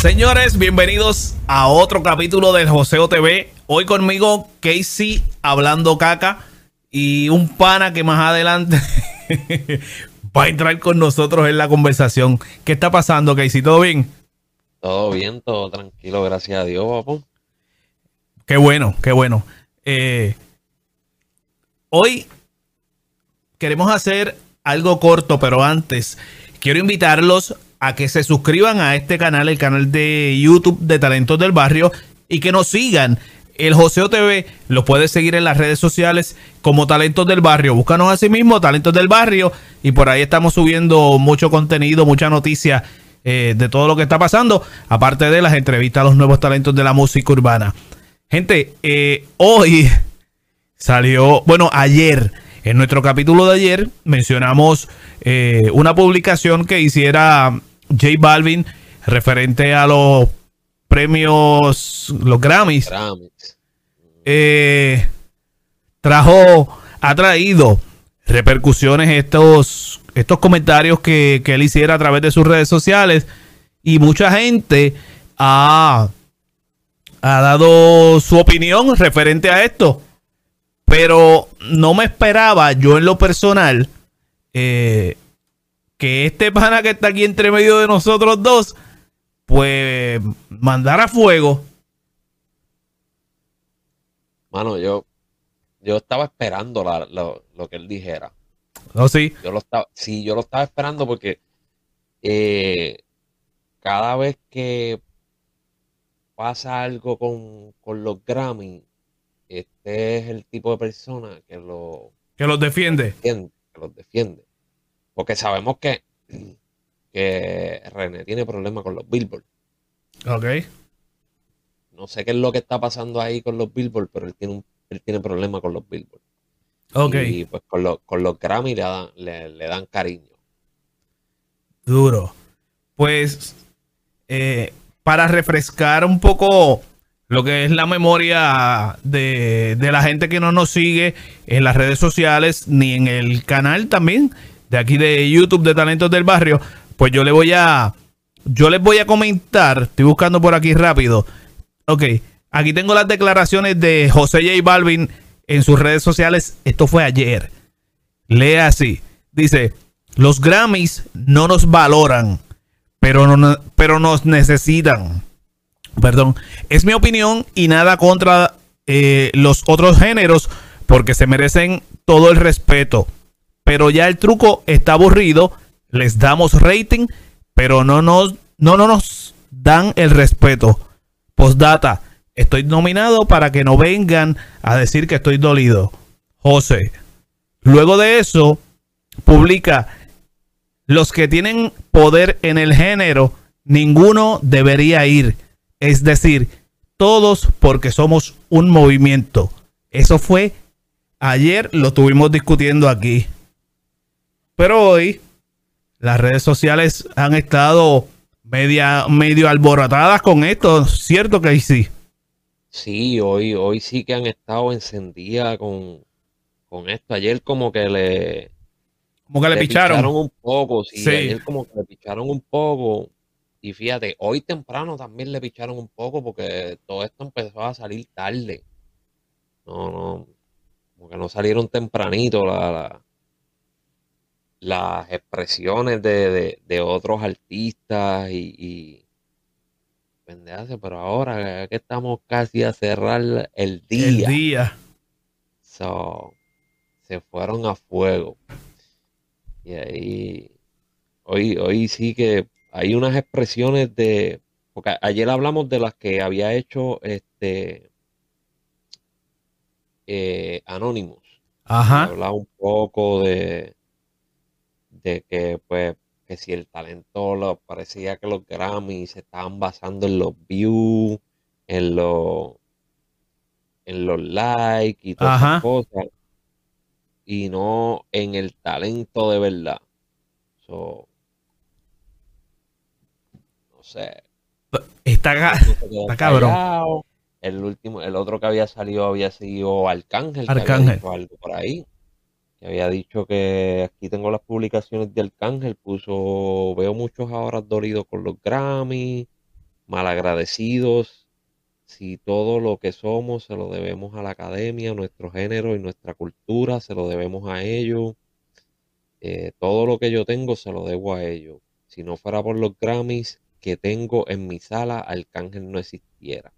Señores, bienvenidos a otro capítulo del Joseo TV. Hoy conmigo Casey hablando caca y un pana que más adelante va a entrar con nosotros en la conversación. ¿Qué está pasando, Casey? ¿Todo bien? Todo bien, todo tranquilo, gracias a Dios, papá. Qué bueno, qué bueno. Eh, hoy queremos hacer algo corto, pero antes quiero invitarlos a que se suscriban a este canal, el canal de YouTube de Talentos del Barrio, y que nos sigan. El Joseo TV lo puedes seguir en las redes sociales como Talentos del Barrio. Búscanos a sí mismo, Talentos del Barrio, y por ahí estamos subiendo mucho contenido, mucha noticia eh, de todo lo que está pasando, aparte de las entrevistas a los nuevos talentos de la música urbana. Gente, eh, hoy salió, bueno, ayer, en nuestro capítulo de ayer, mencionamos eh, una publicación que hiciera J Balvin referente a los premios, los Grammys. Eh, trajo, ha traído repercusiones estos, estos comentarios que, él hiciera a través de sus redes sociales y mucha gente ha, ha dado su opinión referente a esto. Pero no me esperaba yo en lo personal eh, que este pana que está aquí entre medio de nosotros dos, pues mandara fuego. Mano, yo, yo estaba esperando lo, que él dijera. ¿No, oh, sí? Yo lo estaba, sí, yo lo estaba esperando porque eh, cada vez que pasa algo con, con, los Grammy, este es el tipo de persona que lo que los defiende. Que los defiende. Porque sabemos que, que René tiene problemas con los Billboard. Ok. No sé qué es lo que está pasando ahí con los Billboard, pero él tiene, un, él tiene problemas con los Billboard. Ok. Y pues con, con los Grammy le dan, le, dan cariño. Duro. Pues eh, para refrescar un poco lo que es la memoria de, de, la gente que no nos sigue en las redes sociales ni en el canal también de aquí de YouTube de Talentos del Barrio, pues yo le voy a, yo les voy a comentar, estoy buscando por aquí rápido. Ok, aquí tengo las declaraciones de José J Balvin en sus redes sociales. Esto fue ayer. Lea así. Dice, los Grammys no nos valoran, pero, no, pero nos necesitan. Perdón. Es mi opinión y nada contra eh, los otros géneros porque se merecen todo el respeto pero ya el truco está aburrido. Les damos rating, pero no nos, no, no nos dan el respeto. Postdata, estoy nominado para que no vengan a decir que estoy dolido. José. Luego de eso, publica los que tienen poder en el género, ninguno debería ir. Es decir, todos porque somos un movimiento. Eso fue ayer, lo estuvimos discutiendo aquí. Pero hoy las redes sociales han estado media, medio alborotadas con esto, ¿cierto que sí? Sí, hoy, hoy sí que han estado encendidas con, esto. Ayer como que le... Como que le, picharon. un poco, sí, Ayer como que le picharon un poco. Y fíjate, hoy temprano también le picharon un poco porque todo esto empezó a salir tarde. No, no, como que no salieron tempranito la las expresiones de, otros artistas y, y pero ahora que estamos casi a cerrar el día. El día. se fueron a fuego. Y ahí, hoy, hoy sí que hay unas expresiones de, porque ayer hablamos de las que había hecho este eh, Anonymous. Ajá. Hablaba un poco de, de que pues que si el talento lo, parecía que los Grammys se estaban basando en los views, en los en los likes y todas esas cosas y no en el talento de verdad. no sé. Está, está cabrón. El último, el otro que había salido había sido Arcángel, Arcángel. algo por ahí. que había dicho que aquí tengo las publicaciones de Arcángel, puso, veo muchos ahora dolidos con los Grammy, malagradecidos, si todo lo que somos se lo debemos a la academia, nuestro género y nuestra cultura, se lo debemos a ellos. Eh, todo lo que yo tengo se lo debo a ellos. Si no fuera por los Grammys que tengo en mi sala, Arcángel no existiera.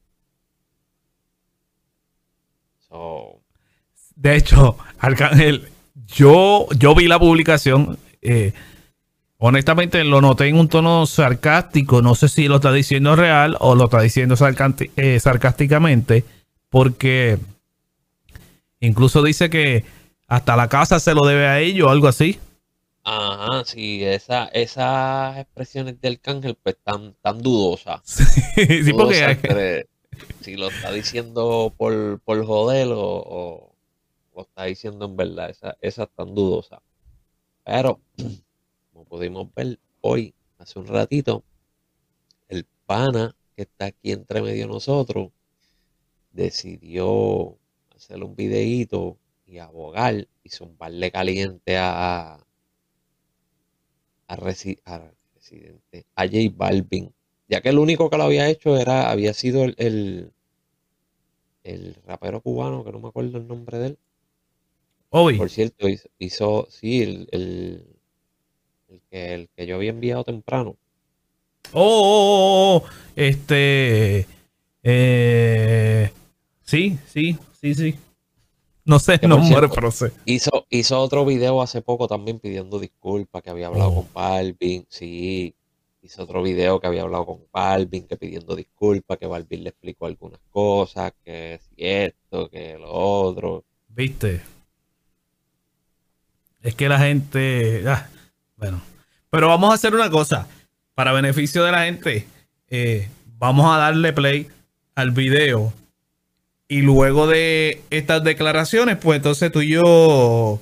De hecho, Arcángel, yo, yo vi la publicación. Eh, honestamente lo noté en un tono sarcástico. No sé si lo está diciendo real o lo está diciendo eh, sarcásticamente. Porque incluso dice que hasta la casa se lo debe a ellos algo así. Ajá, sí, esa, esas expresiones del cángel pues tan, tan dudosas. Sí, porque si lo está diciendo por, por joder o, lo está diciendo en verdad, esa, esa tan dudosa. Pero, como pudimos ver hoy, hace un ratito, el pana que está aquí entre medio de nosotros decidió hacer un videíto y abogar y zumbarle caliente a, a, Residente, a J Balvin, ya que el único que lo había hecho era, había sido el, el, rapero cubano, que no me acuerdo el nombre de él. Por cierto, hizo, sí, el, el, que, el que yo había enviado temprano. Oh, oh, oh, oh este. Eh, sí, sí, sí, sí. No sé no muere, pero sé. Hizo, hizo otro video hace poco también pidiendo disculpas, que había hablado oh. con Balvin. Sí, hizo otro video que había hablado con Balvin, que pidiendo disculpas, que Balvin le explicó algunas cosas, que si esto, que lo otro. ¿Viste? Es que la gente... Ah, bueno. Pero vamos a hacer una cosa. Para beneficio de la gente, eh, vamos a darle play al video y luego de estas declaraciones, pues entonces tú y yo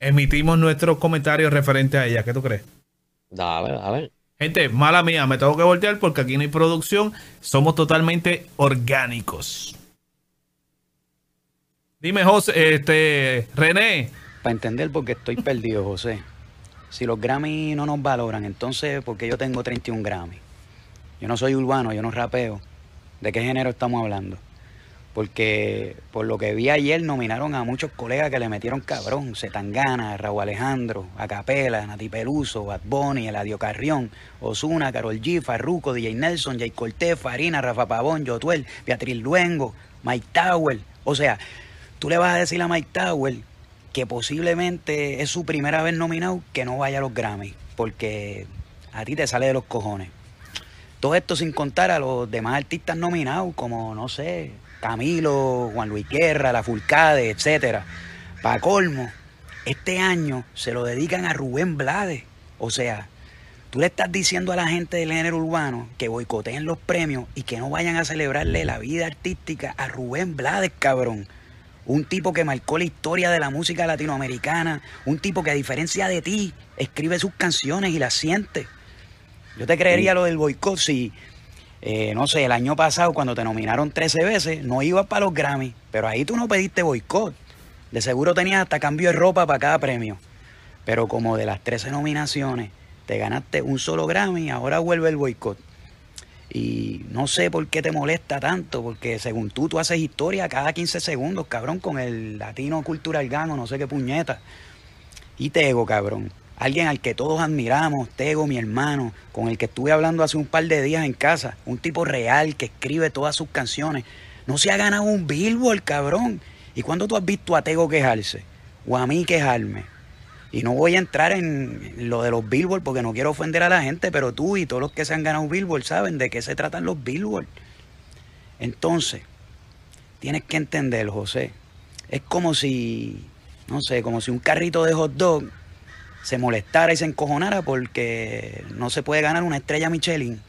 emitimos nuestros comentarios referentes a ella. ¿Qué tú crees? Dale, dale. Gente, mala mía, me tengo que voltear porque aquí no hay producción. Somos totalmente orgánicos. Dime, José, este, René. Para entender por qué estoy perdido, José. Si los Grammy no nos valoran, entonces, ¿por qué yo tengo 31 Grammy? Yo no soy urbano, yo no rapeo. ¿De qué género estamos hablando? Porque por lo que vi ayer nominaron a muchos colegas que le metieron cabrón, Zetangana, Raúl Alejandro, Acapela, Nati Peluso, Bad Bunny, Eladio Carrión, Osuna, Carol G, Farruco, DJ Nelson, Jay Cortés, Farina, Rafa Pavón, Jotuel, Beatriz Luengo, Mike Tower. O sea, tú le vas a decir a Mike Tower que posiblemente es su primera vez nominado que no vaya a los Grammy, porque a ti te sale de los cojones. Todo esto sin contar a los demás artistas nominados, como, no sé, Camilo, Juan Luis Guerra, La Fulcade, etcétera. Para colmo, este año se lo dedican a Rubén Blades. O sea, tú le estás diciendo a la gente del género urbano que boicoteen los premios y que no vayan a celebrarle la vida artística a Rubén Blades, cabrón. Un tipo que marcó la historia de la música latinoamericana, un tipo que a diferencia de ti escribe sus canciones y las siente. Yo te creería lo del boicot si eh, no sé, el año pasado cuando te nominaron 13 veces, no ibas para los Grammy, pero ahí tú no pediste boicot. De seguro tenías hasta cambio de ropa para cada premio. Pero como de las 13 nominaciones te ganaste un solo Grammy, ahora vuelve el boicot. Y no sé por qué te molesta tanto, porque según tú, tú haces historia cada 15 segundos, cabrón, con el latino cultural gano, no sé qué puñeta. Y Tego, cabrón alguien al que todos admiramos, Tego, mi hermano, con el que estuve hablando hace un par de días en casa, un tipo real que escribe todas sus canciones, no se ha ganado un billboard, cabrón. ¿Y cuándo tú has visto a Tego quejarse? O a mí quejarme. Y no voy a entrar en lo de los billboard porque no quiero ofender a la gente, pero tú y todos los que se han ganado billboard saben de qué se tratan los billboard. Entonces, tienes que entender, José. Es como si, no sé, como si un carrito de hot dog se molestara y se encojonara porque no se puede ganar una estrella Michelin.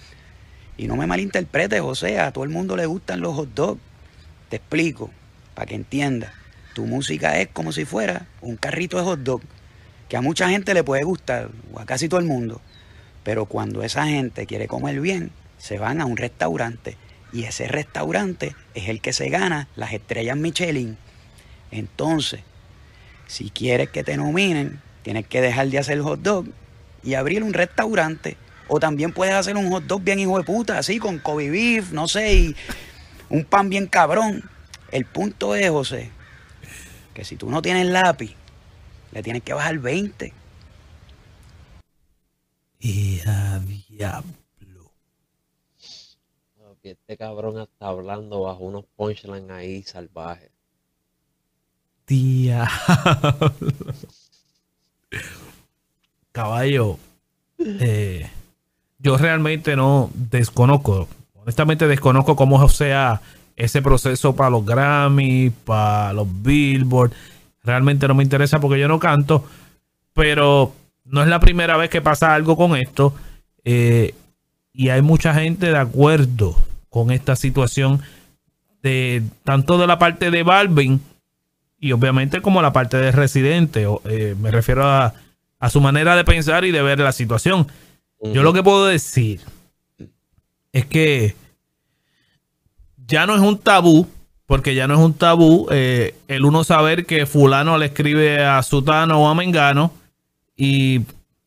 Y no me malinterpretes, José, a todo el mundo le gustan los hot dogs. Te explico, para que entiendas. Tu música es como si fuera un carrito de hot dog, que a mucha gente le puede gustar, o a casi todo el mundo. Pero cuando esa gente quiere comer bien, se van a un restaurante. Y ese restaurante es el que se gana las estrellas Michelin. Entonces, Si quieres que te nominen, tienes que dejar de hacer hot dog y abrir un restaurante. O también puedes hacer un hot dog bien hijo de puta, así con Kobe beef, no sé, y un pan bien cabrón. El punto es, José, que si tú no tienes lápiz, le tienes que bajar 20. Y a diablo. Este cabrón está hablando bajo unos punchlines ahí salvajes. Diablo. Caballo. eh, yo realmente no desconozco. Honestamente desconozco cómo sea ese proceso para los Grammy, para los Billboard. Realmente no me interesa porque yo no canto. Pero no es la primera vez que pasa algo con esto. eh, y hay mucha gente de acuerdo con esta situación. De, tanto de la parte de Balvin y obviamente como la parte de residente. o, eh, me refiero a, a su manera de pensar y de ver la situación. Yo lo que puedo decir es que ya no es un tabú, porque ya no es un tabú eh, el uno saber que fulano le escribe a Sutano o a Mengano y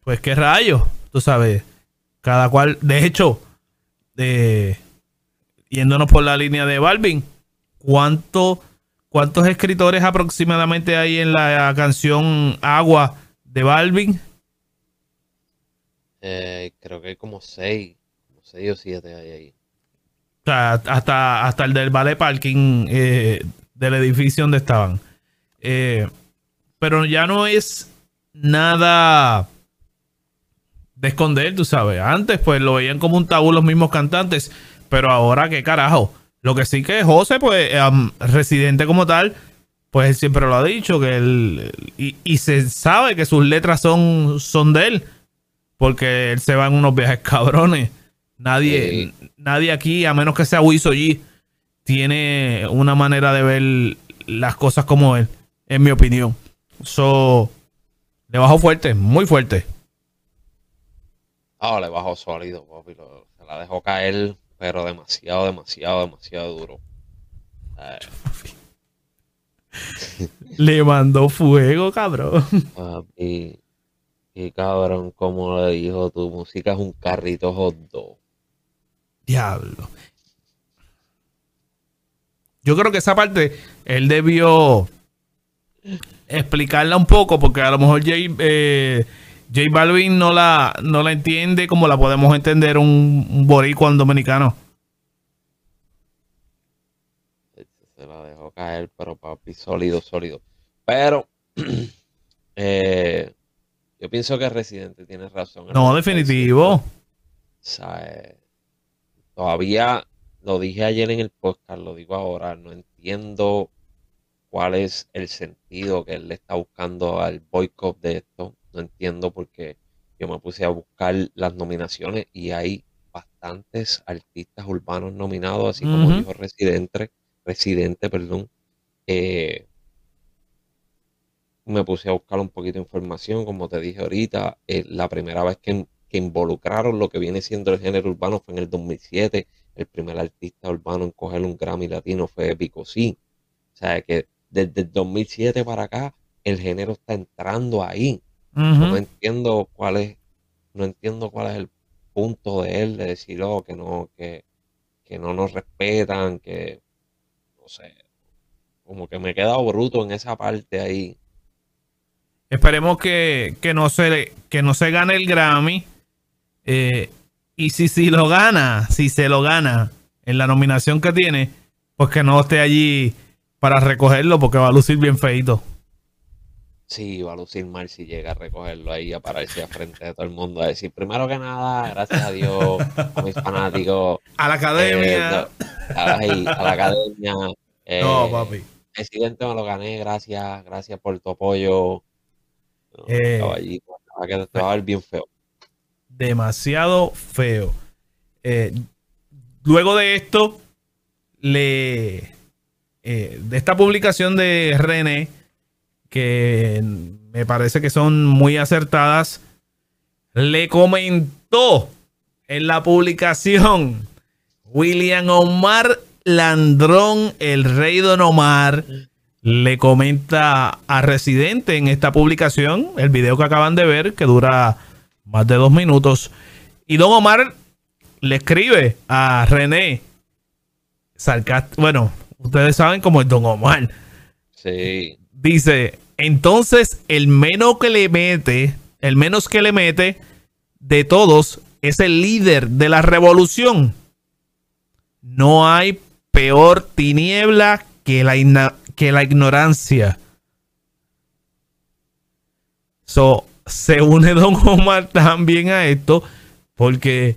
pues qué rayos, tú sabes, cada cual, de hecho, eh, yéndonos por la línea de Balvin, ¿cuánto, ¿cuántos escritores aproximadamente hay en la canción Agua de Balvin? Eh, creo que hay como seis, como seis o siete hay ahí. O sea, hasta, hasta el del ballet parking eh, del edificio donde estaban. Eh, pero ya no es nada de esconder, tú sabes. Antes, pues lo veían como un tabú los mismos cantantes. Pero ahora, ¿qué carajo? Lo que sí que José, pues, residente como tal, pues él siempre lo ha dicho. que él, y, y se sabe que sus letras son, son de él. Porque él se va en unos viajes cabrones. Nadie, nadie aquí, a menos que sea Wiso G, tiene una manera de ver las cosas como él, en mi opinión. So, le bajó fuerte, muy fuerte. Ah, le bajó sólido, papi. lo- se la dejó caer, pero demasiado, demasiado, demasiado duro. Le mandó fuego, cabrón. papi, y cabrón, como le dijo, tu música es un carrito hot dog. Diablo. Yo creo que esa parte él debió explicarla un poco, porque a lo mejor J, eh, J Balvin no la, no la entiende como la podemos entender un, un boricua, un dominicano. Se la dejó caer, pero papi, sólido, sólido. Pero eh, yo pienso que Residente tiene razón. No, definitivo. eh, todavía lo dije ayer en el podcast, lo digo ahora, no entiendo cuál es el sentido que él le está buscando al boicot de esto. No entiendo porque yo me puse a buscar las nominaciones y hay bastantes artistas urbanos nominados, así como Ujú. dijo Residente, Residente, perdón. Eh, me puse a buscar un poquito de información, como te dije ahorita, eh, la primera vez que, que involucraron lo que viene siendo el género urbano fue en el 2007. El primer artista urbano en coger un Grammy latino fue Vico C. O sea que desde el 2007 para acá el género está entrando ahí. No entiendo cuál es, no entiendo cuál es el punto de él de decir oh, que no, que, que no nos respetan, que no sé, como que me he quedado bruto en esa parte ahí. Esperemos que, que no se que no se gane el Grammy. Eh, y si, si lo gana, si se lo gana en la nominación que tiene, pues que no esté allí para recogerlo porque va a lucir bien feito. Sí, va a lucir mal si llega a recogerlo ahí, a pararse a frente de todo el mundo, a decir, primero que nada, gracias a Dios, a mis fanáticos, A la eh, academia. ay, a la academia, eh, no, papi. presidente me lo gané, gracias, gracias por tu apoyo. Eh, caballito, va a te va a ver bien feo. demasiado feo. Eh, luego de esto, le eh, de esta publicación de René, que me parece que son muy acertadas, le comentó en la publicación William Omar Landrón, el rey Don Omar, le comenta a Residente en esta publicación, el video que acaban de ver, que dura más de dos minutos. Y Don Omar le escribe a René, bueno, ustedes saben cómo es Don Omar. Sí. Dice, entonces el menos que le mete, el menos que le mete de todos es el líder de la revolución. No hay peor tiniebla que la, que la ignorancia. So, se une Don Omar también a esto porque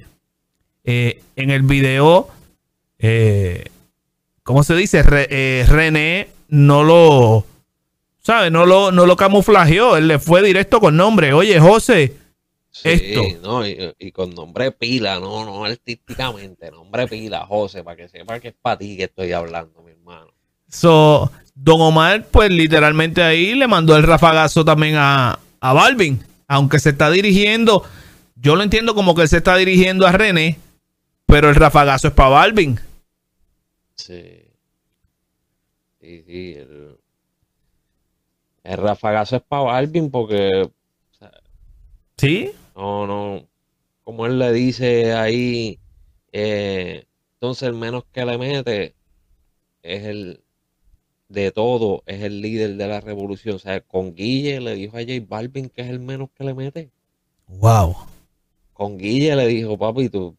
eh, en el video, eh, ¿cómo se dice? Eh, René no lo, ¿sabe? No lo, no lo camuflajeó, él le fue directo con nombre. Oye, José, esto. No, y, con nombre pila, no, no artísticamente, nombre pila, José, para que sepa que es para ti que estoy hablando, mi hermano. So, Don Omar, pues literalmente ahí le mandó el rafagazo también a, a Balvin, aunque se está dirigiendo, yo lo entiendo como que él se está dirigiendo a René, pero el rafagazo es para Balvin. Sí. Sí, sí. El, el rafagazo es para Balvin porque. sí. No, no. Como él le dice ahí, eh, entonces el menos que le mete es el, de todo, es el líder de la revolución. O sea, con Guille le dijo a J Balvin que es el menos que le mete. Wow. Con Guille le dijo, papi, tú,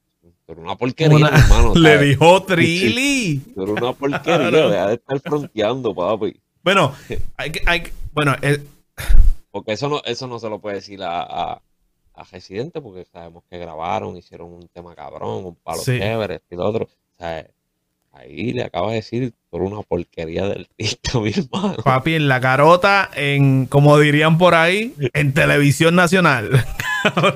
tú eres una porquería, hermano. Le dijo Trilly. Tú eres una porquería, deja de estar fronteando, papi. Bueno, hay que, hay, bueno, porque eso no, eso no se lo puede decir a, a, a, Residente, porque sabemos que grabaron, hicieron un tema cabrón, un palo chévere, y lo otro. O sea, Ahí le acaba de decir por una porquería del artista, mi hermano. Papi, en la carota, en, como dirían por ahí, en televisión nacional.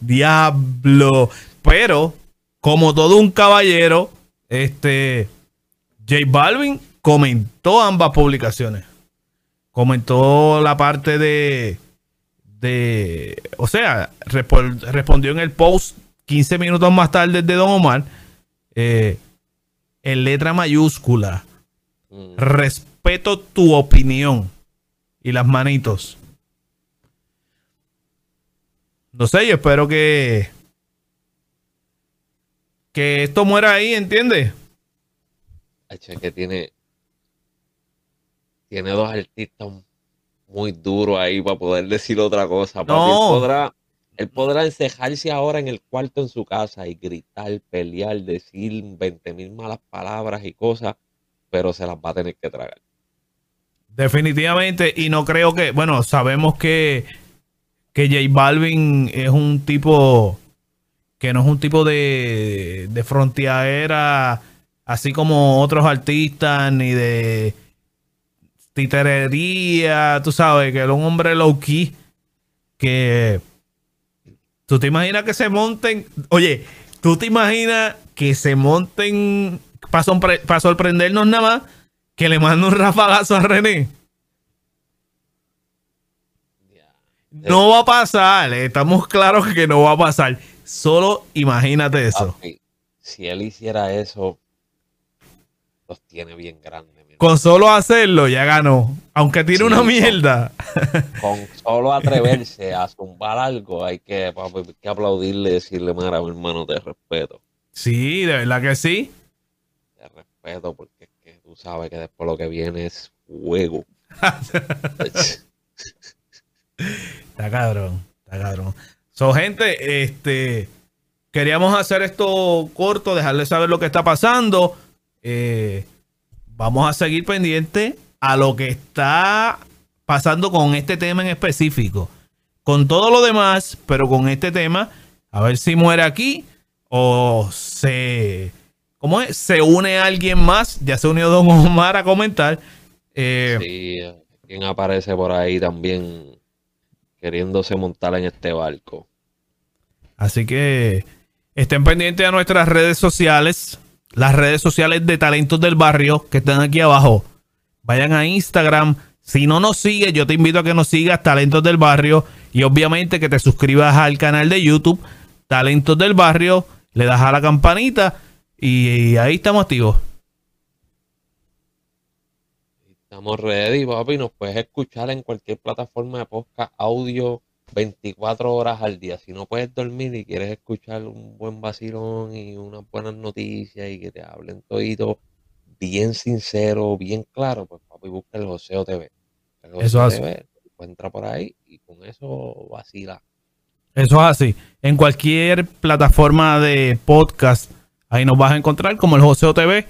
Diablo. Pero, como todo un caballero, este J Balvin comentó ambas publicaciones. Comentó la parte de. de o sea, respondió en el post 15 minutos más tarde de Don Omar, eh, en letra mayúscula, mm. respeto tu opinión y las manitos. No sé, yo espero que que esto muera ahí, ¿entiendes? Que tiene tiene dos artistas muy duros ahí para poder decir otra cosa. No. podrá él podrá encejarse ahora en el cuarto en su casa y gritar, pelear, decir 20 mil malas palabras y cosas, pero se las va a tener que tragar. Definitivamente, y no creo que, bueno, sabemos que, que J Balvin es un tipo que no es un tipo de, de fronteadera, así como otros artistas, ni de titerería, tú sabes, que es un hombre low key, que ¿Tú te imaginas que se monten? Oye, ¿tú te imaginas que se monten para, sorprendernos nada más que le manden un rafagazo a René? No va a pasar, eh, estamos claros que no va a pasar. Solo imagínate eso. Si él hiciera eso, los tiene bien grandes. Con solo hacerlo ya ganó. Aunque tiene una mierda. Con, solo atreverse a zumbar algo, hay que, que aplaudirle y decirle, mira, mi hermano, te respeto. Sí, de verdad que sí. Te respeto porque es que tú sabes que después lo que viene es fuego. está cabrón, está cabrón. So, gente, este, queríamos hacer esto corto, dejarles saber lo que está pasando. Eh, vamos a seguir pendiente a lo que está pasando con este tema en específico. Con todo lo demás, pero con este tema, a ver si muere aquí o se. ¿Cómo es? Se une alguien más. Ya se unió Don Omar a comentar. Eh, sí, quien aparece por ahí también queriéndose montar en este barco. Así que estén pendientes a nuestras redes sociales las redes sociales de Talentos del Barrio que están aquí abajo. Vayan a Instagram. Si no nos sigues, yo te invito a que nos sigas Talentos del Barrio y obviamente que te suscribas al canal de YouTube Talentos del Barrio. Le das a la campanita y ahí estamos activos. Estamos ready, papi. Nos puedes escuchar en cualquier plataforma de podcast audio 24 horas al día. Si no puedes dormir y quieres escuchar un buen vacilón y unas buenas noticias y que te hablen todito bien sincero, bien claro, pues papi, busca el Joseo TV. El Eso Joseo hace. TV, encuentra por ahí y con eso vacila. Eso es así. En cualquier plataforma de podcast, ahí nos vas a encontrar como el Joseo TV.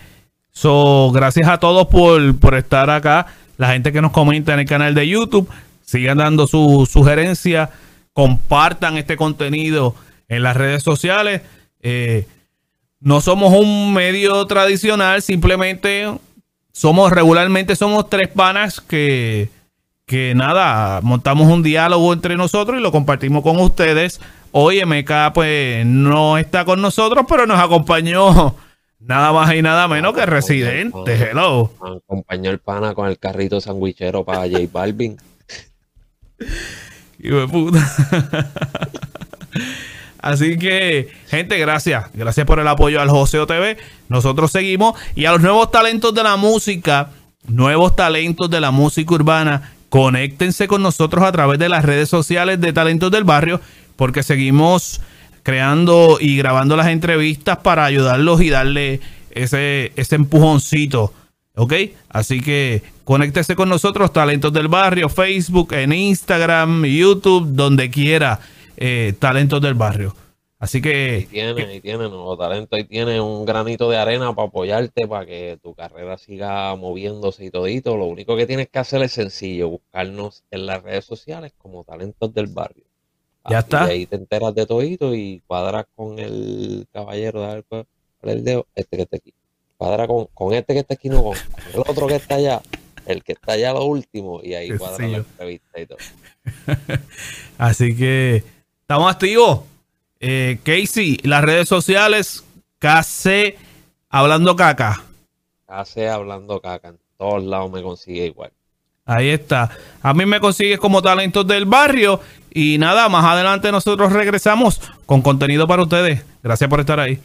So, gracias a todos por, por estar acá. La gente que nos comenta en el canal de YouTube, sigan dando su sugerencia, compartan este contenido en las redes sociales. Eh, no somos un medio tradicional, simplemente somos regularmente somos tres panas que, que nada, montamos un diálogo entre nosotros y lo compartimos con ustedes. Hoy MK pues no está con nosotros, pero nos acompañó nada más y nada menos que Residente. Hello. Me acompañó el pana con el carrito sandwichero para J Balvin. Así que, gente, gracias. Gracias por el apoyo al Joseo TV. Nosotros seguimos. Y a los nuevos talentos de la música, nuevos talentos de la música urbana, conéctense con nosotros a través de las redes sociales de Talentos del Barrio, porque seguimos creando y grabando las entrevistas para ayudarlos y darle ese, ese empujoncito. ¿Ok? Así que conéctese con nosotros, Talentos del Barrio, Facebook, en Instagram, YouTube, donde quiera, eh, Talentos del Barrio. Así que Tiene, ahí tiene nuevo talento, ahí tiene un granito de arena para apoyarte, para que tu carrera siga moviéndose y todito. Lo único que tienes que hacer es sencillo, buscarnos en las redes sociales como Talentos del Barrio. Ya está. que ahí te enteras de todito y cuadras con el caballero, de es el dedo, este que está aquí. Cuadra con, con este que está aquí, no con el otro que está allá, el que está allá lo último, y ahí Sí, cuadra la señor. entrevista y todo. Así que estamos activos. Eh, Casey, las redes sociales, KC Hablando Caca. Hace hablando caca, en todos lados me consigue igual. Ahí está. A mí me consigues como talentos del barrio. Y nada, más adelante nosotros regresamos con contenido para ustedes. Gracias por estar ahí.